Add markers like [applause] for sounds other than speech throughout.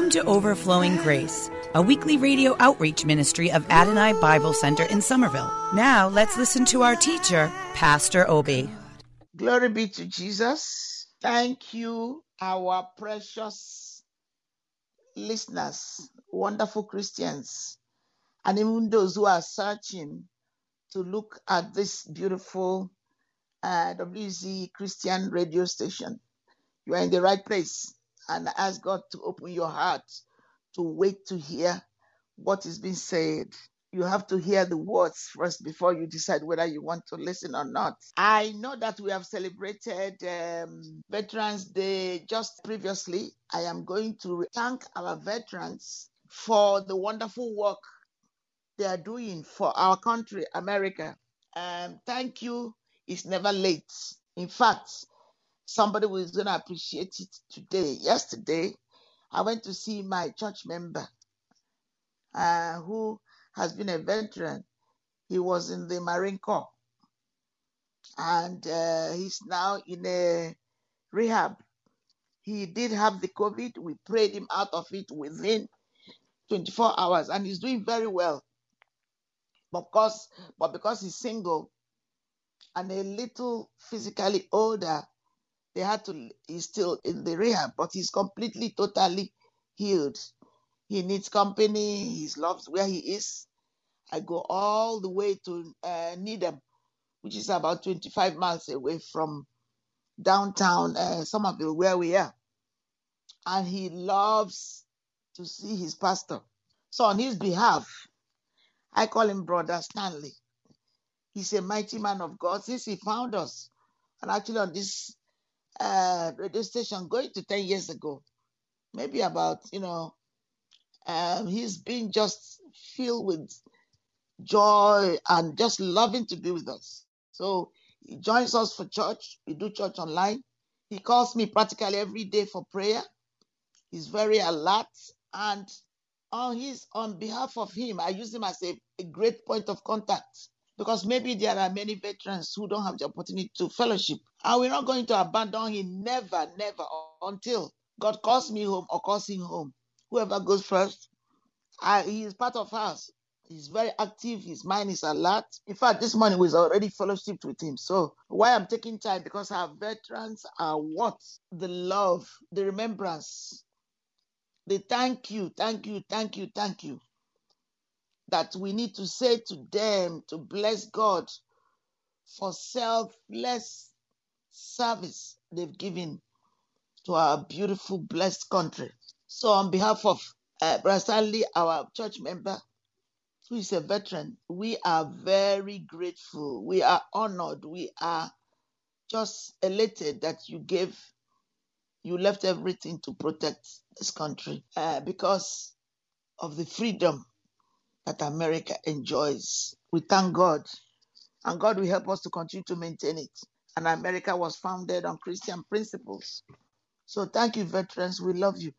Welcome to Overflowing Grace, a weekly radio outreach ministry of Adonai Bible Center in Somerville. Now let's listen to our teacher, Pastor Obi. Glory be to Jesus. Thank you, our precious listeners, wonderful Christians, and even those who are searching to look at this beautiful uh, WZ Christian radio station. You are in the right place, and ask God to open your heart to wait to hear what is being said. You have to hear the words first before you decide whether you want to listen or not. I know that we have celebrated um, Veterans Day just previously. I am going to thank our veterans for the wonderful work they are doing for our country, America. Um, thank you. It's never late. In fact, somebody was going to appreciate it today. Yesterday, I went to see my church member uh, who has been a veteran. He was in the Marine Corps and uh, he's now in a rehab. He did have the COVID. We prayed him out of it within 24 hours and he's doing very well. Because, but because he's single and a little physically older, they had to, he's still in the rehab, but he's completely, totally healed. He needs company. He loves where he is. I go all the way to uh, Needham, which is about 25 miles away from downtown uh, Somerville, where we are. And he loves to see his pastor. So, on his behalf, I call him Brother Stanley. He's a mighty man of God since he found us. And actually, on this uh, radio station, going to 10 years ago, maybe about, you know, um, he's been just filled with joy and just loving to be with us. So he joins us for church. We do church online. He calls me practically every day for prayer. He's very alert and on his on behalf of him, I use him as a, a great point of contact because maybe there are many veterans who don't have the opportunity to fellowship. And we're not going to abandon him never, never until God calls me home or calls him home. Whoever goes first, I, he is part of us. He's very active. His mind is alert. In fact, this morning was already fellowshiped with him. So why I'm taking time because our veterans are what the love, the remembrance, the thank you, thank you, thank you, thank you. That we need to say to them to bless God for selfless service they've given to our beautiful, blessed country. So, on behalf of uh, Stanley, our church member, who is a veteran, we are very grateful. We are honored. We are just elated that you gave, you left everything to protect this country uh, because of the freedom that America enjoys. We thank God, and God will help us to continue to maintain it. And America was founded on Christian principles. So, thank you, veterans. We love you.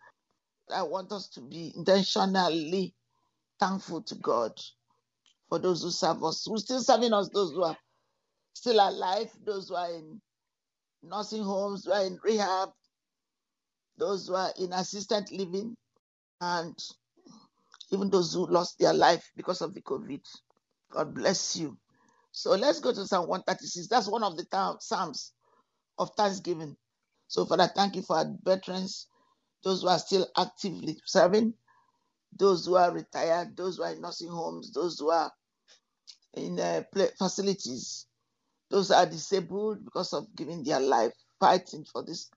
I want us to be intentionally thankful to God for those who serve us, who's still serving us, those who are still alive, those who are in nursing homes, who are in rehab, those who are in assisted living, and even those who lost their life because of the COVID. God bless you. So let's go to Psalm 136. That's one of the Psalms of Thanksgiving. So, Father, thank you for our veterans, those who are still actively serving, those who are retired, those who are in nursing homes, those who are in uh, facilities, those who are disabled because of giving their life, fighting for this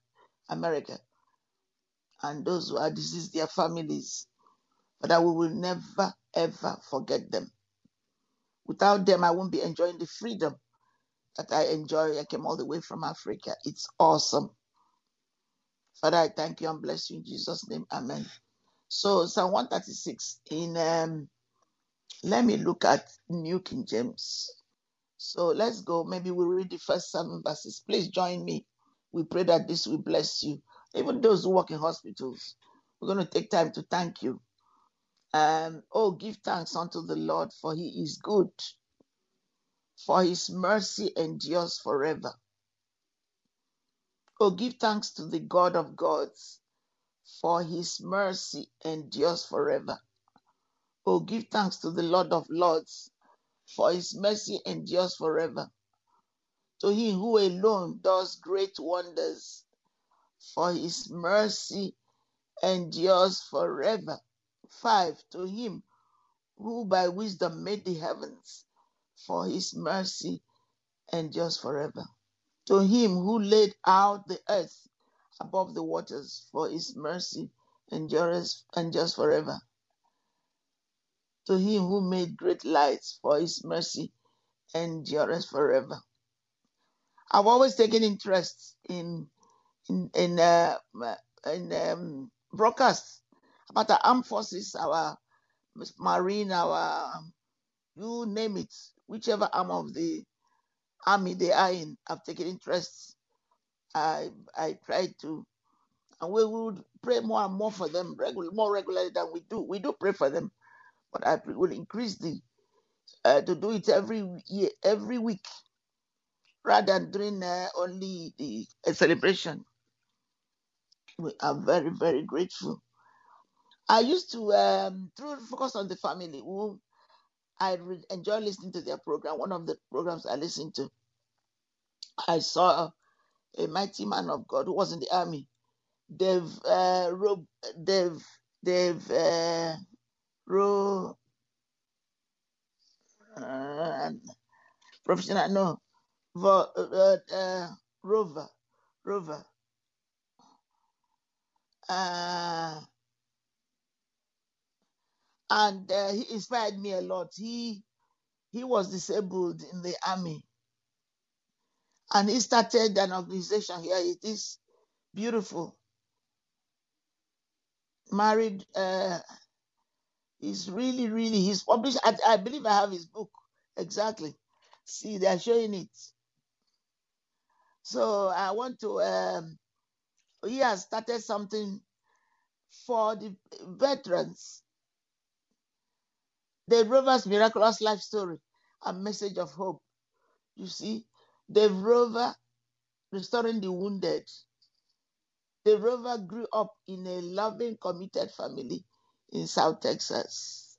America. and those who are deceased, their families. Father, we will never, ever forget them. Without them, I won't be enjoying the freedom that I enjoy. I came all the way from Africa. It's awesome. Father, I thank you and bless you in Jesus' name. Amen. So Psalm 136 in um let me look at New King James. So let's go. Maybe we'll read the first seven verses. Please join me. We pray that this will bless you. Even those who work in hospitals, we're going to take time to thank you. Um, oh, give thanks unto the Lord, for he is good, for his mercy endures forever. Oh, give thanks to the God of gods, for his mercy endures forever. Oh, give thanks to the Lord of lords, for his mercy endures forever. To him who alone does great wonders, for his mercy endures forever. 5. To him who by wisdom made the heavens, for his mercy endures forever. To him who laid out the earth above the waters, for his mercy endures, endures forever. To him who made great lights, for his mercy endures forever. I've always taken interest in in in, uh, in um, broadcasts about our armed forces, our marine, our you name it, whichever arm of the army they are in. I've taken interest. I I try to, and we would pray more and more for them, regular, more regularly than we do. We do pray for them, but I will increase the uh, to do it every year, every week, rather than doing uh, only the celebration. We are very very grateful. I used to um, through focus on the family. Who I re- enjoy listening to their program. One of the programs I listened to, I saw a mighty man of God who was in the army. Dave, uh, Rob, Dave, Dave, uh, Ro, uh, professional, no, Vo, uh, uh, Roever, Roever. Uh, and uh, he inspired me a lot. He he was disabled in the army, and he started an organization here. It is beautiful. Married, uh, he's really, really. He's published. I, I believe I have his book exactly. See, they are showing it. So I want to. Um, he has started something for the veterans the Roever's miraculous life story, a message of hope. You see, the Roever restoring the wounded. The Rover grew up in a loving, committed family in South Texas.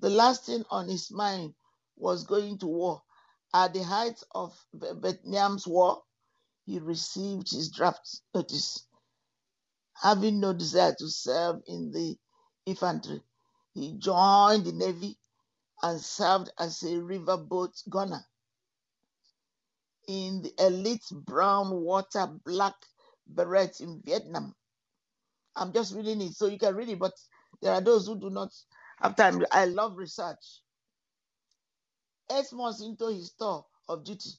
The last thing on his mind was going to war. At the height of Vietnam's war, he received his draft notice, having no desire to serve in the infantry. He joined the Navy and served as a riverboat gunner in the elite brown water black beret in Vietnam. I'm just reading it so you can read it, but there are those who do not have time. I love research. Eight months into his tour of duty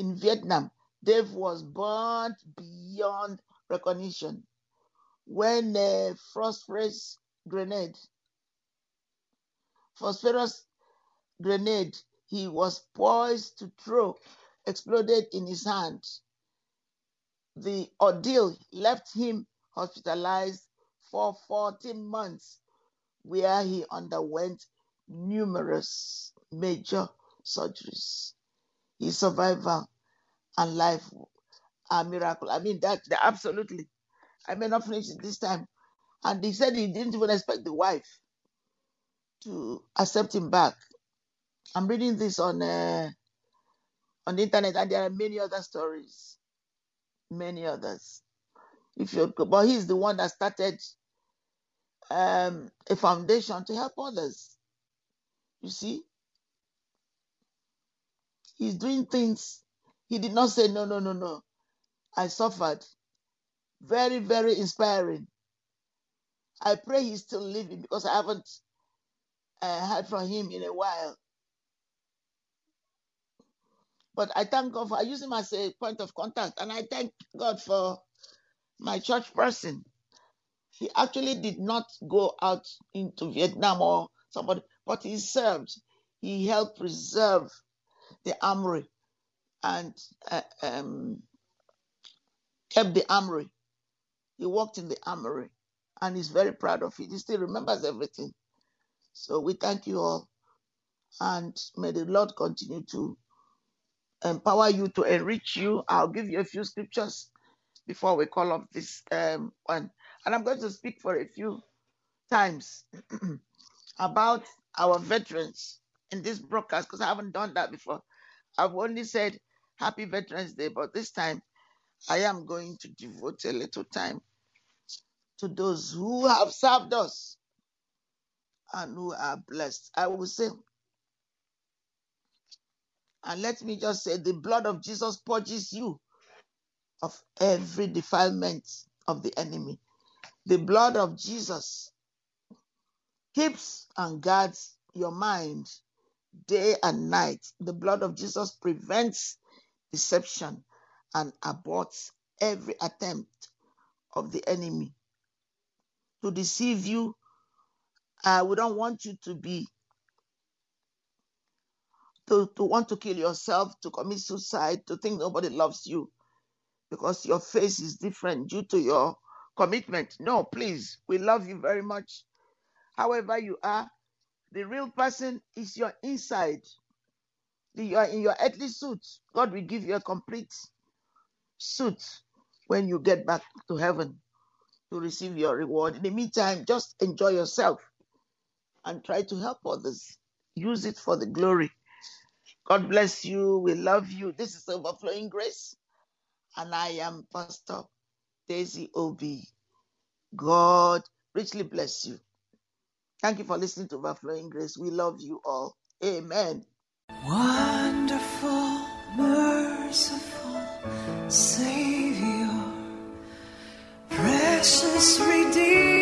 in Vietnam, Dave was burnt beyond recognition when a phosphorus grenade phosphorus grenade he was poised to throw exploded in his hand. The ordeal left him hospitalized for 14 months, where he underwent numerous major surgeries. His survival and life are miracle. I mean that, that absolutely. I may not finish it this time. And he said he didn't even expect the wife to accept him back. I'm reading this on uh, on the internet, and there are many other stories, many others. If you but he's the one that started um, a foundation to help others. You see, he's doing things. He did not say no, no, no, no. I suffered. Very, very inspiring. I pray he's still living because I haven't uh, heard from him in a while. But I thank God for I use him as a point of contact, and I thank God for my church person. He actually did not go out into Vietnam or somebody, but he served. He helped preserve the armory and uh, um, kept the armory. He worked in the armory and he's very proud of it. He still remembers everything. So we thank you all and may the Lord continue to empower you to enrich you. I'll give you a few scriptures before we call off this um, one. And I'm going to speak for a few times [clears throat] about our veterans in this broadcast because I haven't done that before. I've only said Happy Veterans Day, but this time I am going to devote a little time to those who have served us and who are blessed. I will say, and let me just say, the blood of Jesus purges you of every defilement of the enemy. The blood of Jesus keeps and guards your mind day and night. The blood of Jesus prevents deception and aborts every attempt of the enemy to deceive you. Uh, we don't want you to be to, to want to kill yourself, to commit suicide, to think nobody loves you because your face is different due to your commitment. No, please, we love you very much. However, you are, the real person is your inside. You are in your earthly suit. God will give you a complete suit when you get back to heaven to receive your reward. In the meantime, just enjoy yourself and try to help others. Use it for the glory. God bless you. We love you. This is Overflowing Grace, and I am Pastor Daisy Obi. God richly bless you. Thank you for listening to Overflowing Grace. We love you all. Amen. Wonderful, merciful Savior, precious Redeemer